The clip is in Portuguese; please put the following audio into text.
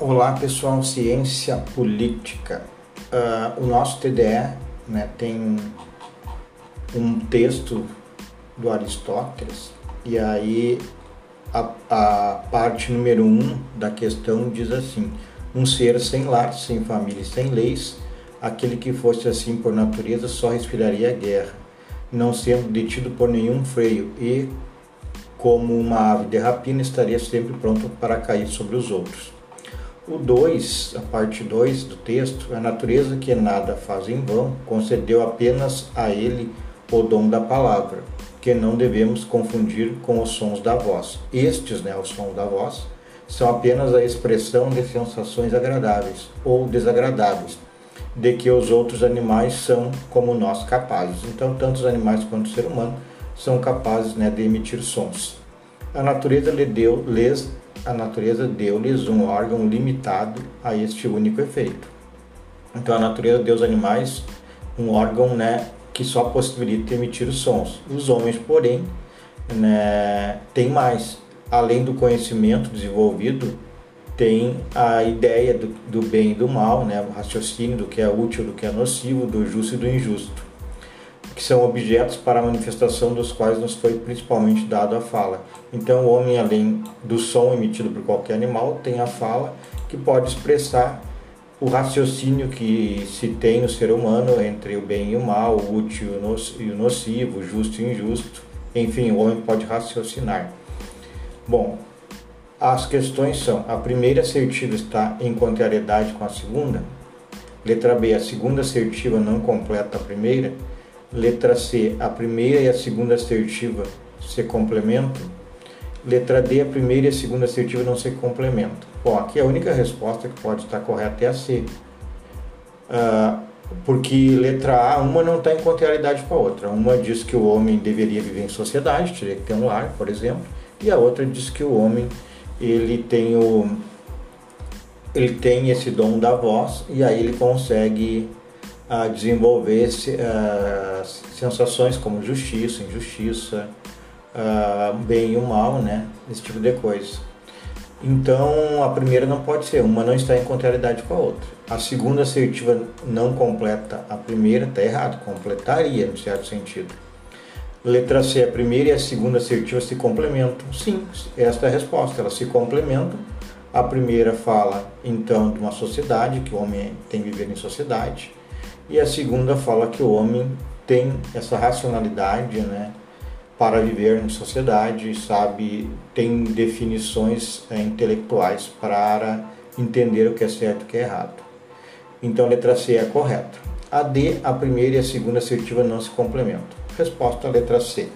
Olá pessoal, ciência política. Uh, o nosso TDE né, tem um texto do Aristóteles e aí a, a parte número um da questão diz assim: um ser sem lar, sem família sem leis, aquele que fosse assim por natureza só respiraria a guerra, não sendo detido por nenhum freio e como uma ave de rapina estaria sempre pronto para cair sobre os outros. O 2, a parte 2 do texto, a natureza que nada faz em vão, concedeu apenas a ele o dom da palavra, que não devemos confundir com os sons da voz. Estes, né, os sons da voz, são apenas a expressão de sensações agradáveis ou desagradáveis, de que os outros animais são como nós capazes. Então, tanto os animais quanto o ser humano são capazes né, de emitir sons. A natureza lhe deu, lhes a natureza deu-lhes um órgão limitado a este único efeito. Então a natureza deu aos animais um órgão né, que só possibilita emitir os sons. Os homens, porém, né, têm mais. Além do conhecimento desenvolvido, tem a ideia do, do bem e do mal, né, o raciocínio do que é útil, do que é nocivo, do justo e do injusto que são objetos para a manifestação dos quais nos foi principalmente dado a fala. Então, o homem, além do som emitido por qualquer animal, tem a fala que pode expressar o raciocínio que se tem no ser humano entre o bem e o mal, o útil e o nocivo, o justo e o injusto. Enfim, o homem pode raciocinar. Bom, as questões são: a primeira assertiva está em contrariedade com a segunda? Letra B, a segunda assertiva não completa a primeira? Letra C, a primeira e a segunda assertiva se complementam. Letra D, a primeira e a segunda assertiva não se complementam. Bom, aqui a única resposta que pode estar correta é a C. Uh, porque letra A, uma não está em contrariedade com a outra. Uma diz que o homem deveria viver em sociedade, teria que ter um lar, por exemplo, e a outra diz que o homem ele tem o ele tem esse dom da voz e aí ele consegue a desenvolver uh, sensações como justiça, injustiça, uh, bem e o mal, né? Esse tipo de coisa. Então a primeira não pode ser, uma não está em contrariedade com a outra. A segunda assertiva não completa a primeira, está errado, completaria no certo sentido. Letra C, a primeira e a segunda assertiva se complementam. Sim, esta é a resposta, elas se complementam. A primeira fala então de uma sociedade, que o homem tem que viver em sociedade. E a segunda fala que o homem tem essa racionalidade, né, para viver em sociedade, sabe, tem definições é, intelectuais para entender o que é certo e o que é errado. Então a letra C é a correta. A D, a primeira e a segunda assertiva não se complementam. Resposta a letra C.